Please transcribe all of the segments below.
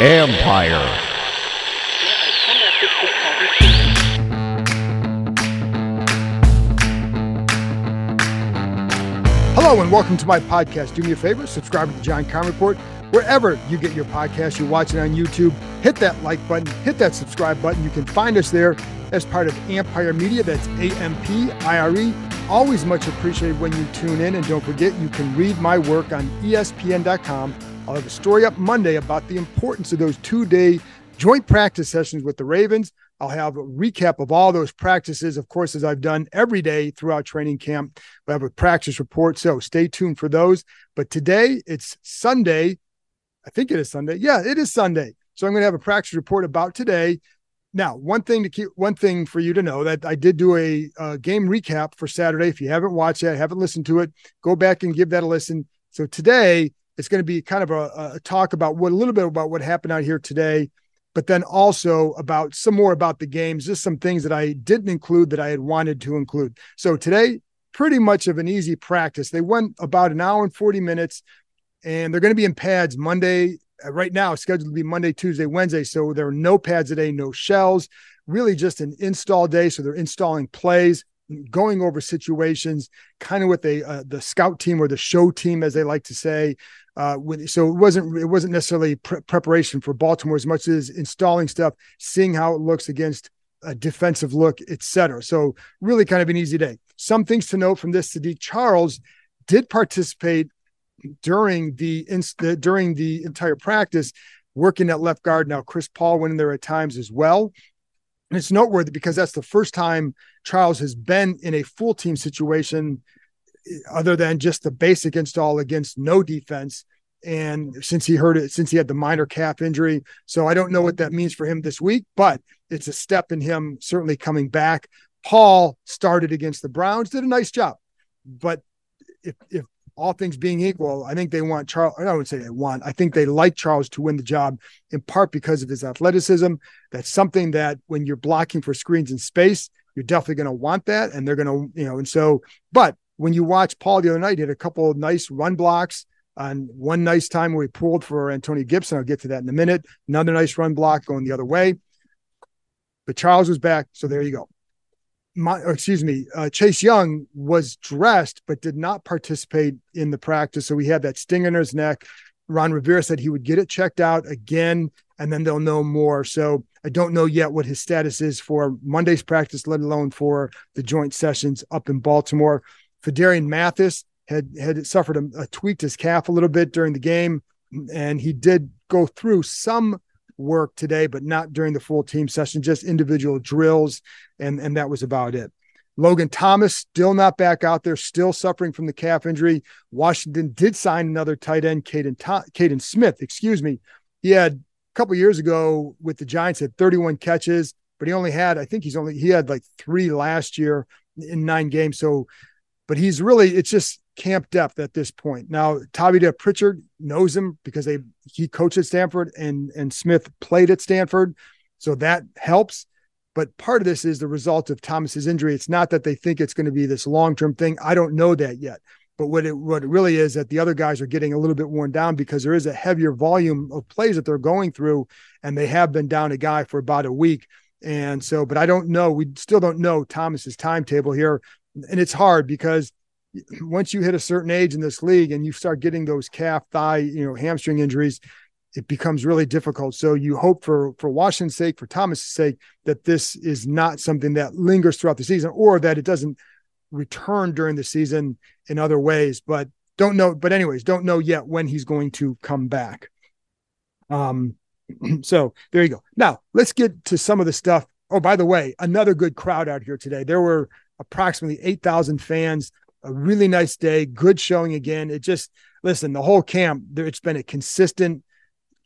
Ampire. Hello and welcome to my podcast. Do me a favor, subscribe to the John Keim Report wherever you get your podcast. You're watching on YouTube. Hit that like button, hit that subscribe button. You can find us there as part of Ampire Media. That's A M P I R E. Always much appreciated when you tune in. And don't forget, you can read my work on ESPN.com. I'll have a story up Monday about the importance of those two day joint practice sessions with the Ravens. I'll have a recap of all those practices, of course, as I've done every day throughout training camp. We have a practice report, so stay tuned for those. But today it's Sunday. I think it is Sunday. Yeah, it is Sunday. So I'm going to have a practice report about today. Now, one thing to keep, one thing for you to know that I did do a, a game recap for Saturday. If you haven't watched that, haven't listened to it, go back and give that a listen. So today it's going to be kind of a, a talk about what a little bit about what happened out here today but then also about some more about the games, just some things that I didn't include that I had wanted to include. So today, pretty much of an easy practice. They went about an hour and 40 minutes, and they're going to be in pads Monday. Uh, right now, scheduled to be Monday, Tuesday, Wednesday. So there are no pads today, no shells, really just an install day. So they're installing plays going over situations kind of with a uh, the scout team or the show team as they like to say uh, so it wasn't it wasn't necessarily pre- preparation for Baltimore as much as installing stuff, seeing how it looks against a defensive look, etc. So really kind of an easy day. Some things to note from this: Saahdiq Charles did participate during the, inst- during the entire practice, working at left guard. Now Chris Paul went in there at times as well. And it's noteworthy because that's the first time Charles has been in a full team situation eh, other than just the basic install against no defense. And since he heard it, since he had the minor calf injury, so I don't know what that means for him this week, but it's a step in him certainly coming back. Paul started against the Browns, did a nice job, but if if all things being equal, I think they want Charles. I would say they want. I think they like Charles to win the job in part because of his athleticism. That's something that when you're blocking for screens in space, you're definitely going to want that, and they're going to, you know, and so. But when you watch Paul the other night, he had a couple of nice run blocks on one nice time where he pulled for Antonio Gibson. I'll get to that in a minute. Another nice run block going the other way. But Charles was back. So there you go. My, excuse me, uh, Chase Young was dressed but did not participate in the practice. So he had that sting in his neck. Ron Rivera said he would get it checked out again and then they'll know more. So I don't know yet what his status is for Monday's practice, let alone for the joint sessions up in Baltimore. Phidarian Mathis had had suffered a, a tweaked his calf a little bit during the game, and he did go through some work today, but not during the full team session, just individual drills, and and that was about it. Logan Thomas still not back out there, still suffering from the calf injury. Washington did sign another tight end, Kaden, Kaden Smith, excuse me. He had a couple years ago with the Giants had 31 catches, but he only had, I think he's only he had like three last year in nine games. So but he's really it's just camp depth at this point. Now, Tavita Pritchard knows him because they he coached at Stanford and and Smith played at Stanford, so that helps. But part of this is the result of Thomas's injury. It's not that they think it's going to be this long term thing. I don't know that yet. But what it what it really is that the other guys are getting a little bit worn down because there is a heavier volume of plays that they're going through, and they have been down a guy for about a week. And so, but I don't know. We still don't know Thomas's timetable here and it's hard because once you hit a certain age in this league and you start getting those calf, thigh, you know, hamstring injuries, it becomes really difficult. So you hope for for Washington's sake, for Thomas's sake, that this is not something that lingers throughout the season, or that it doesn't return during the season in other ways. But don't know. But anyways, don't know yet when he's going to come back. Um. So there you go. Now let's get to some of the stuff. Oh, by the way, another good crowd out here today. There were approximately 8,000 fans. A really nice day, good showing again. It just, listen, the whole camp, there, it's been a consistent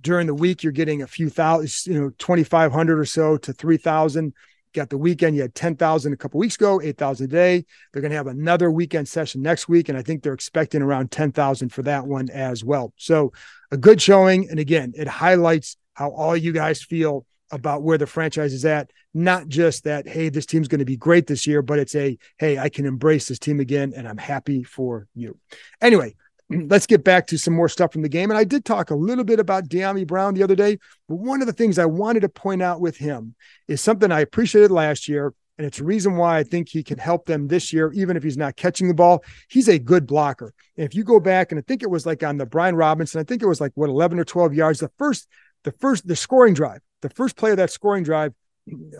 during the week. You're getting a few thousand, you know, 2,500 or so to 3,000. Got the weekend, you had 10,000 a couple weeks ago, 8,000 a day. They're going to have another weekend session next week. And I think they're expecting around 10,000 for that one as well. So a good showing. And again, it highlights how all you guys feel about where the franchise is at. Not just that, hey, this team's going to be great this year, but it's a, hey, I can embrace this team again and I'm happy for you. Anyway, let's get back to some more stuff from the game. And I did talk a little bit about Dyami Brown the other day, but one of the things I wanted to point out with him is something I appreciated last year. And it's a reason why I think he can help them this year, even if he's not catching the ball. He's a good blocker. And if you go back, and I think it was like on the Brian Robinson, I think it was like what 11 or 12 yards. The first, the first, the scoring drive, the first play of that scoring drive,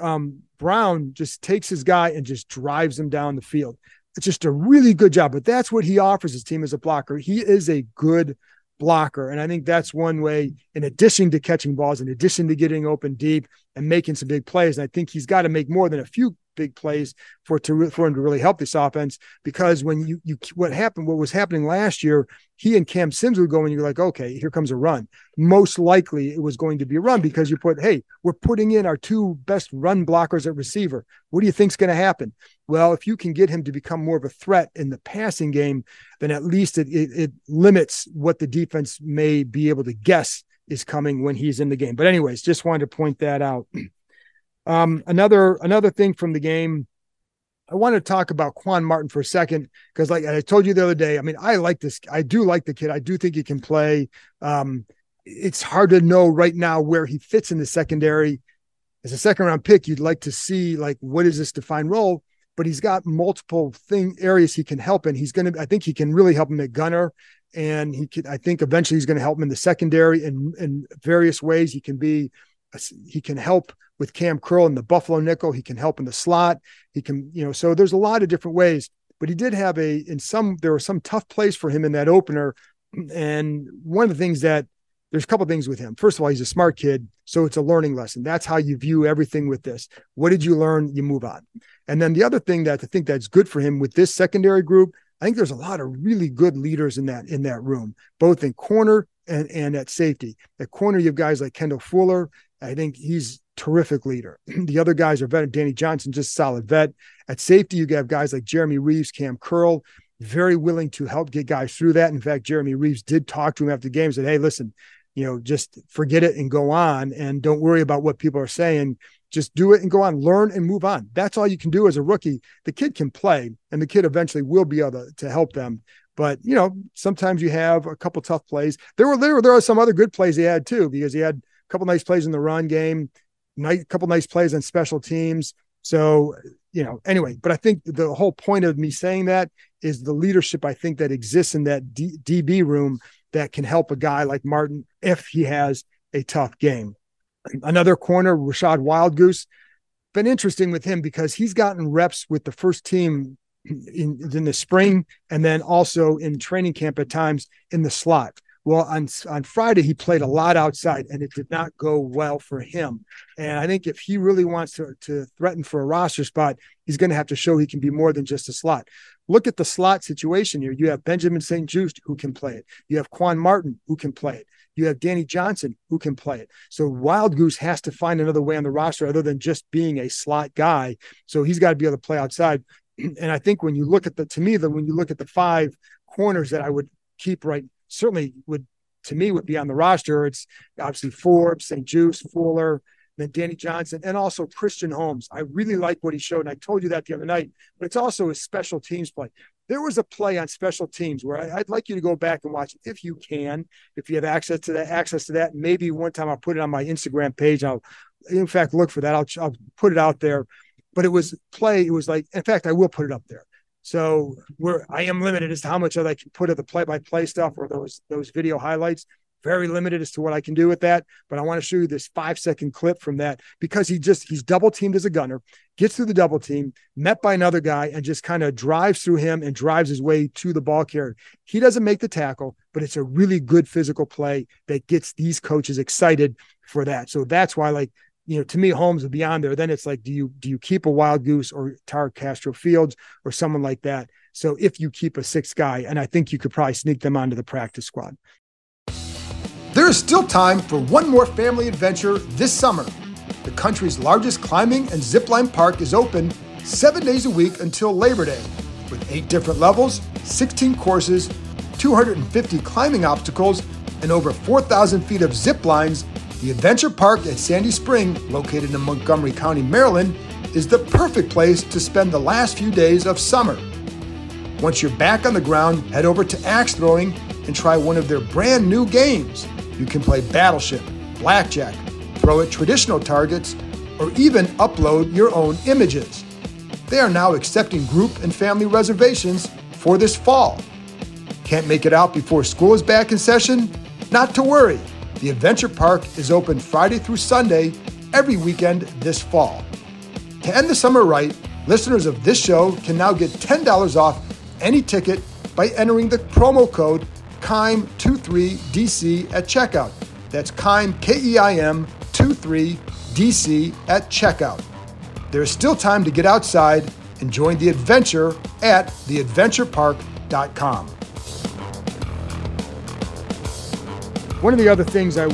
um, Brown just takes his guy and just drives him down the field. It's just a really good job. But that's what he offers his team as a blocker. He is a good blocker. And I think that's one way, in addition to catching balls, in addition to getting open deep and making some big plays. And I think he's got to make more than a few big plays for to for him to really help this offense. Because when you you what happened, what was happening last year, he and Cam Sims would go and you're like, okay, here comes a run. Most likely it was going to be a run because you put, hey, we're putting in our two best run blockers at receiver. What do you think's going to happen? Well, if you can get him to become more of a threat in the passing game, then at least it, it, it limits what the defense may be able to guess is coming when he's in the game. But anyways, just wanted to point that out. Um, another another thing from the game, I want to talk about Quan Martin for a second because, like I told you the other day, I mean, I like this. I do like the kid. I do think he can play. Um, it's hard to know right now where he fits in the secondary. As a second round pick, you'd like to see like what is this defined role, but he's got multiple thing areas he can help in. He's going to, I think he can really help him at gunner, and he could, I think eventually he's going to help him in the secondary in in various ways. He can be, he can help with Cam Curl and the Buffalo nickel. He can help in the slot. He can, you know, so there's a lot of different ways. But he did have a in some there were some tough plays for him in that opener. And one of the things that there's a couple things with him. First of all, he's a smart kid, so it's a learning lesson. That's how you view everything with this. What did you learn? You move on. And then the other thing that I think that's good for him with this secondary group, I think there's a lot of really good leaders in that in that room, both in corner and and at safety. At corner, you have guys like Kendall Fuller. I think he's terrific leader. the other guys are vet. Danny Johnson, just solid vet. At safety, you have guys like Jeremy Reaves, Cam Curl, very willing to help get guys through that. In fact, Jeremy Reaves did talk to him after the game, and said, Hey, listen, you know, just forget it and go on and don't worry about what people are saying. Just do it and go on, learn and move on. That's all you can do as a rookie. The kid can play and the kid eventually will be able to, to help them. But you know, sometimes you have a couple tough plays. There were there, there are some other good plays he had too, because he had a couple nice plays in the run game nice couple nice plays on special teams. So, you know, anyway, but I think the whole point of me saying that is the leadership I think that exists in that D- DB room that can help a guy like Martin if he has a tough game. Another corner, Rachad Wildgoose, been interesting with him because he's gotten reps with the first team in, in the spring and then also in training camp at times in the slot. Well, on on Friday he played a lot outside, and it did not go well for him. And I think if he really wants to to threaten for a roster spot, he's going to have to show he can be more than just a slot. Look at the slot situation here. You have Benjamin St-Juste who can play it. You have Quan Martin who can play it. You have Danny Johnson who can play it. So Wildgoose has to find another way on the roster other than just being a slot guy. So he's got to be able to play outside. And I think when you look at the to me, that when you look at the five corners that I would keep right certainly would to me would be on the roster. It's obviously Forbes, St-Juste, Fuller, then Danny Johnson, and also Christian Holmes. I really like what he showed, and I told you that the other night. But it's also his special teams play. There was a play on special teams where I, would like you to go back and watch if you can, if you have access to that. Access to that. Maybe one time I'll put it on my Instagram page. I'll, in fact, look for that. I'll, I'll put it out there. But it was play. It was like, in fact, I will put it up there. So we're I am limited as to how much I can put of the play-by-play stuff or those those video highlights. Very limited as to what I can do with that. But I want to show you this five-second clip from that because he just he's double teamed as a gunner, gets through the double team, met by another guy, and just kind of drives through him and drives his way to the ball carrier. He doesn't make the tackle, but it's a really good physical play that gets these coaches excited for that. So that's why, like, you know, to me, Holmes would be on there. Then it's like, do you do you keep a Wildgoose or Tariq Castro-Fields or someone like that? So if you keep a sixth guy, and I think you could probably sneak them onto the practice squad. There is still time for one more family adventure this summer. The country's largest climbing and zipline park is open seven days a week until Labor Day, with eight different levels, 16 courses, 250 climbing obstacles, and over 4,000 feet of zip lines the Adventure Park at Sandy Spring, located in Montgomery County, Maryland, is the perfect place to spend the last few days of summer. Once you're back on the ground, head over to axe throwing and try one of their brand new games. You can play Battleship, Blackjack, throw at traditional targets, or even upload your own images. They are now accepting group and family reservations for this fall. Can't make it out before school is back in session? Not to worry. The Adventure Park is open Friday through Sunday every weekend this fall. To end the summer right, listeners of this show can now get $10 off any ticket by entering the promo code KEIM23DC at checkout. That's KEIM, K E I M 23DC at checkout. There's still time to get outside and join the adventure at theadventurepark.com. One of the other things I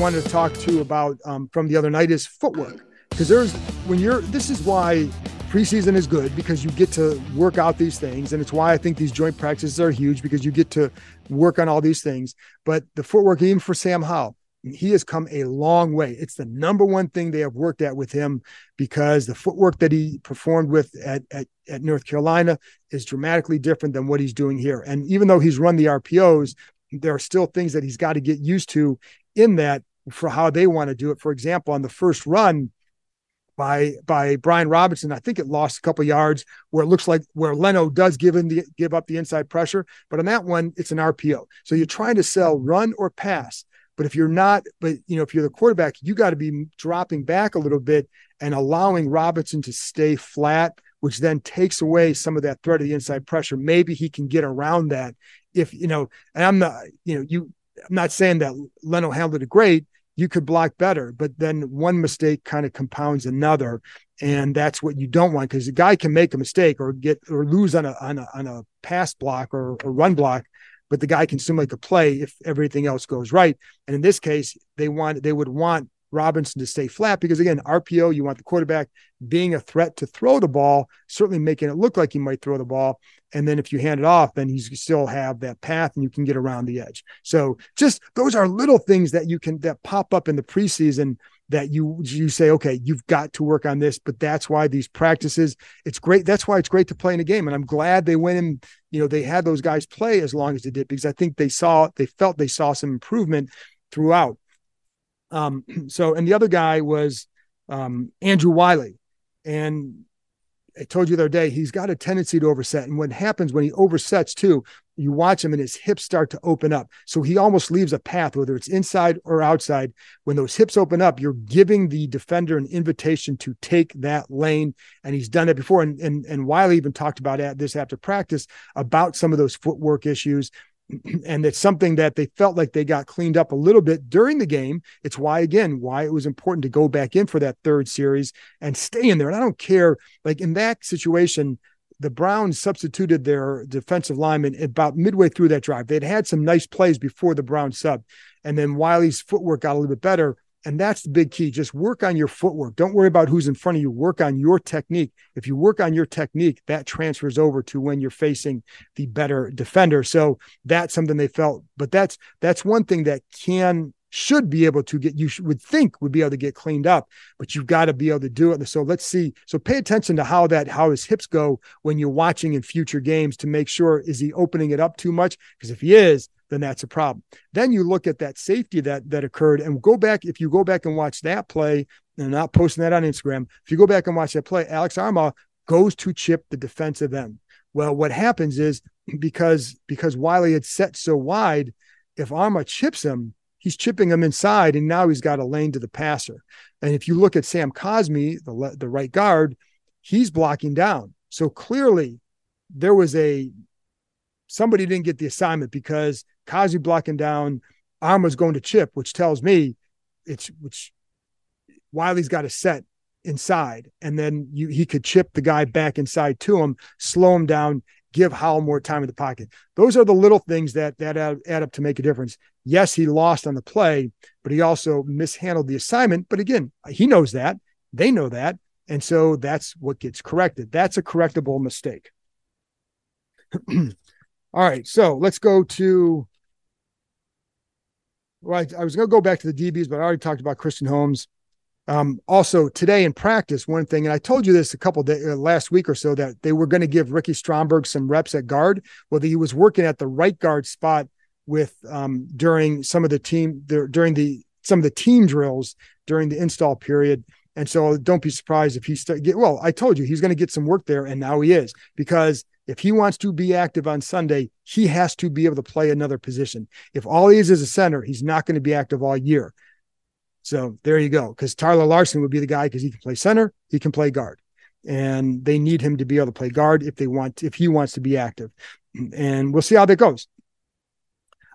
wanted to talk to about um, from the other night is footwork. Because there's, when you're, this is why preseason is good because you get to work out these things. And it's why I think these joint practices are huge because you get to work on all these things. But the footwork, even for Sam Howell, he has come a long way. It's the number one thing they have worked at with him because the footwork that he performed with at, at, at North Carolina is dramatically different than what he's doing here. And even though he's run the RPOs, there are still things that he's got to get used to in that for how they want to do it. For example, on the first run by by Brian Robinson, I think it lost a couple yards where it looks like where Leno does give in the give up the inside pressure, but on that one it's an RPO. So you're trying to sell run or pass. But if you're not, but you know, if you're the quarterback, you got to be dropping back a little bit and allowing Robinson to stay flat, which then takes away some of that threat of the inside pressure. Maybe he can get around that if you know, and I'm not, you know, you I'm not saying that Leno handled it great. You could block better, but then one mistake kind of compounds another, and that's what you don't want because the guy can make a mistake or get or lose on a on a on a pass block or a run block, but the guy can still make a play if everything else goes right. And in this case, they want they would want Robinson to stay flat because again, RPO, you want the quarterback being a threat to throw the ball, certainly making it look like he might throw the ball. And then if you hand it off, then he's still have that path and you can get around the edge. So just those are little things that you can that pop up in the preseason that you you say, okay, you've got to work on this. But that's why these practices, it's great. That's why it's great to play in a game. And I'm glad they went and you know they had those guys play as long as they did because I think they saw they felt they saw some improvement throughout. Um, so, and the other guy was um, Andrew Wylie. And I told you the other day, he's got a tendency to overset. And what happens when he oversets too, you watch him and his hips start to open up. So he almost leaves a path, whether it's inside or outside. When those hips open up, you're giving the defender an invitation to take that lane. And he's done it before. And, and, and Wylie even talked about this after practice about some of those footwork issues and it's something that they felt like they got cleaned up a little bit during the game. It's why, again, why it was important to go back in for that third series and stay in there. And I don't care, like in that situation, the Browns substituted their defensive lineman about midway through that drive. They'd had some nice plays before the Browns sub, and then Wylie's footwork got a little bit better. And that's the big key. Just work on your footwork. Don't worry about who's in front of you. Work on your technique. If you work on your technique, that transfers over to when you're facing the better defender. So that's something they felt. But that's that's one thing that can should be able to get you would think would be able to get cleaned up but you've got to be able to do it so let's see so pay attention to how that how his hips go when you're watching in future games to make sure is he opening it up too much because if he is then that's a problem. Then you look at that safety that that occurred and go back. If you go back and watch that play, and I'm not posting that on Instagram. If you go back and watch that play, Alex Armah goes to chip the defensive end. Well, what happens is because because Wylie had set so wide, if Armah chips him, he's chipping him inside, and now he's got a lane to the passer. And if you look at Sam Cosmi, the the right guard, he's blocking down. So clearly, there was a somebody didn't get the assignment because Cosmi blocking down, Armah's going to chip, which tells me it's which Wylie's got a set inside, and then you he could chip the guy back inside to him, slow him down, give Howell more time in the pocket. Those are the little things that that add, add up to make a difference. Yes, he lost on the play, but he also mishandled the assignment. But again, he knows that they know that, and so that's what gets corrected. That's a correctable mistake. All right, so let's go to. Right, I was going to go back to the DBs, but I already talked about Christian Holmes. Um, also, today in practice, one thing, and I told you this a couple days uh, last week or so that they were going to give Ricky Stromberg some reps at guard. Well, he was working at the right guard spot with um, during some of the team during the some of the team drills during the install period. And so don't be surprised if he start get well, I told you he's going to get some work there and now he is because if he wants to be active on Sunday, he has to be able to play another position. If all he is is a center, he's not going to be active all year. So there you go. Because Tyler Larsen would be the guy because he can play center, he can play guard, and they need him to be able to play guard if they want if he wants to be active. And we'll see how that goes.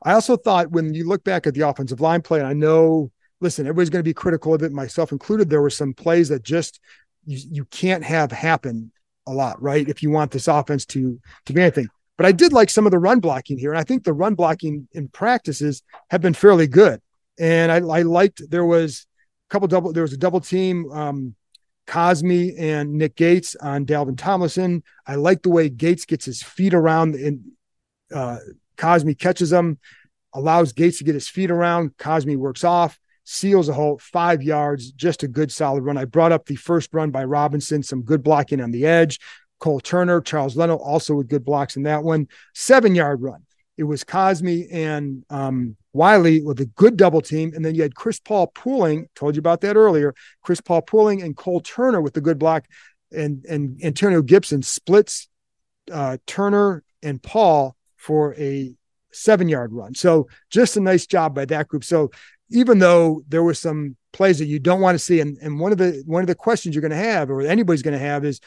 I also thought when you look back at the offensive line play, and I know, listen, everybody's going to be critical of it, myself included. There were some plays that just you, you can't have happen a lot, right? If you want this offense to to be anything. But I did like some of the run blocking here, and I think the run blocking in practices have been fairly good. And I, I liked there was a couple double there was a double team um Cosmi and Nick Gates on Dalvin Tomlinson. I like the way Gates gets his feet around and uh, Cosmi catches him, allows Gates to get his feet around. Cosmi works off seals a hole five yards, just a good solid run. I brought up the first run by Robinson, some good blocking on the edge. Cole Turner, Charles Leno also with good blocks in that one. Seven yard run. It was Cosmi and um, Wylie with a good double team. And then you had Chris Paul pooling, told you about that earlier. Chris Paul pooling and Cole Turner with the good block. And, and Antonio Gibson splits uh, Turner and Paul for a seven yard run. So just a nice job by that group. So even though there were some plays that you don't want to see, and, and one of the one of the questions you're going to have, or anybody's going to have, is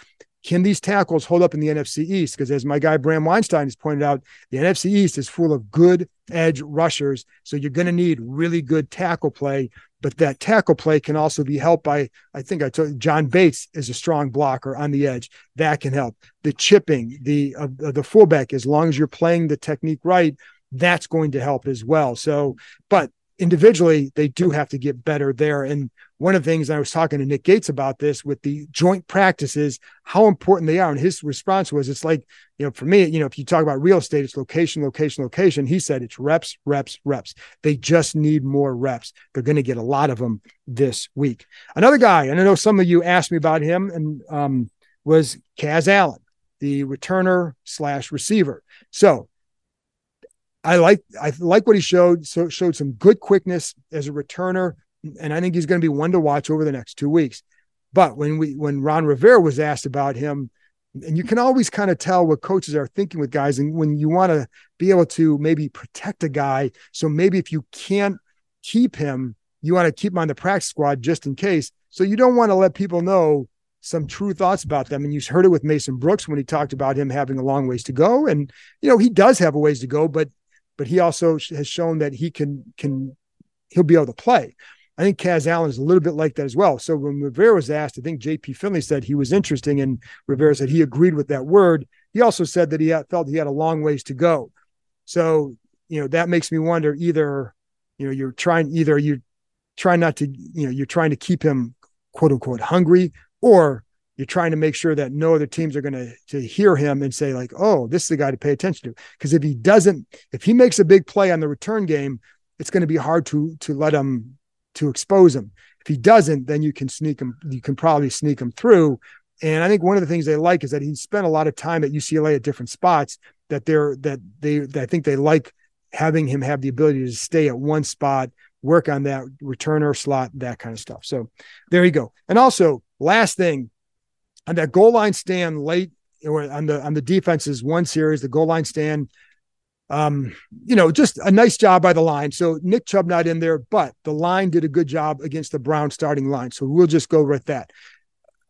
can these tackles hold up in the NFC East? Because as my guy Bram Weinstein has pointed out, the NFC East is full of good edge rushers. So you're going to need really good tackle play. But that tackle play can also be helped by, I think I told John Bates is a strong blocker on the edge. That can help. The chipping, the uh, the fullback, as long as you're playing the technique right, that's going to help as well. So, but individually they do have to get better there. And one of the things i was talking to nick gates about this with the joint practices how important they are. And his response was it's like you know for me you know if you talk about real estate it's location location location. He said it's reps reps reps. They just need more reps. They're going to get a lot of them this week. Another guy and i know some of you asked me about him and um, was kaz allen the returner slash receiver. So I like I like what he showed. So showed some good quickness as a returner, and I think he's going to be one to watch over the next two weeks. But when we when Ron Rivera was asked about him, and you can always kind of tell what coaches are thinking with guys, and when you want to be able to maybe protect a guy, so maybe if you can't keep him, you want to keep him on the practice squad just in case. So you don't want to let people know some true thoughts about them. And you heard it with Mason Brooks when he talked about him having a long ways to go. And, you know, he does have a ways to go, but but he also has shown that he can can he'll be able to play. I think Kaz Allen is a little bit like that as well. So when Rivera was asked, I think JP Finlay said he was interesting, and Rivera said he agreed with that word. He also said that he had, felt he had a long ways to go. So you know that makes me wonder either you know you're trying either you're trying not to you know you're trying to keep him quote unquote hungry or you're trying to make sure that no other teams are going to to hear him and say like, "Oh, this is the guy to pay attention to." Because if he doesn't, if he makes a big play on the return game, it's going to be hard to to let him to expose him. If he doesn't, then you can sneak him. You can probably sneak him through. And I think one of the things they like is that he spent a lot of time at UCLA at different spots. That they're that they that I think they like having him have the ability to stay at one spot, work on that returner slot, that kind of stuff. So there you go. And also, last thing, on that goal line stand late on the on the defenses one series, the goal line stand. Um, you know, just a nice job by the line. So Nick Chubb not in there, but the line did a good job against the Brown starting line. So we'll just go with that.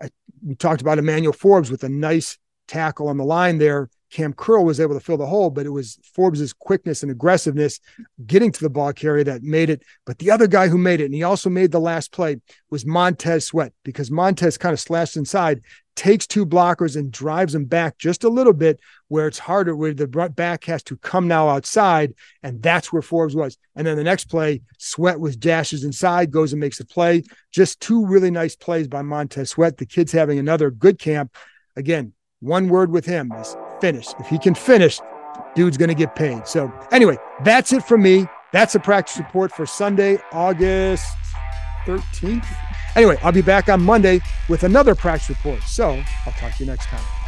I, we talked about Emmanuel Forbes with a nice tackle on the line there Cam Curl was able to fill the hole, but it was Forbes's quickness and aggressiveness getting to the ball carrier that made it. But the other guy who made it, and he also made the last play, was Montez Sweat because Montez kind of slashed inside, takes two blockers and drives them back just a little bit where it's harder, where the back has to come now outside. And that's where Forbes was. And then the next play, Sweat was dashes inside, goes and makes a play. Just two really nice plays by Montez Sweat. The kid's having another good camp. Again, one word with him is finish. If he can finish, dude's going to get paid. So, anyway, that's it from me. That's a practice report for Sunday, August 13th. Anyway, I'll be back on Monday with another practice report. So, I'll talk to you next time.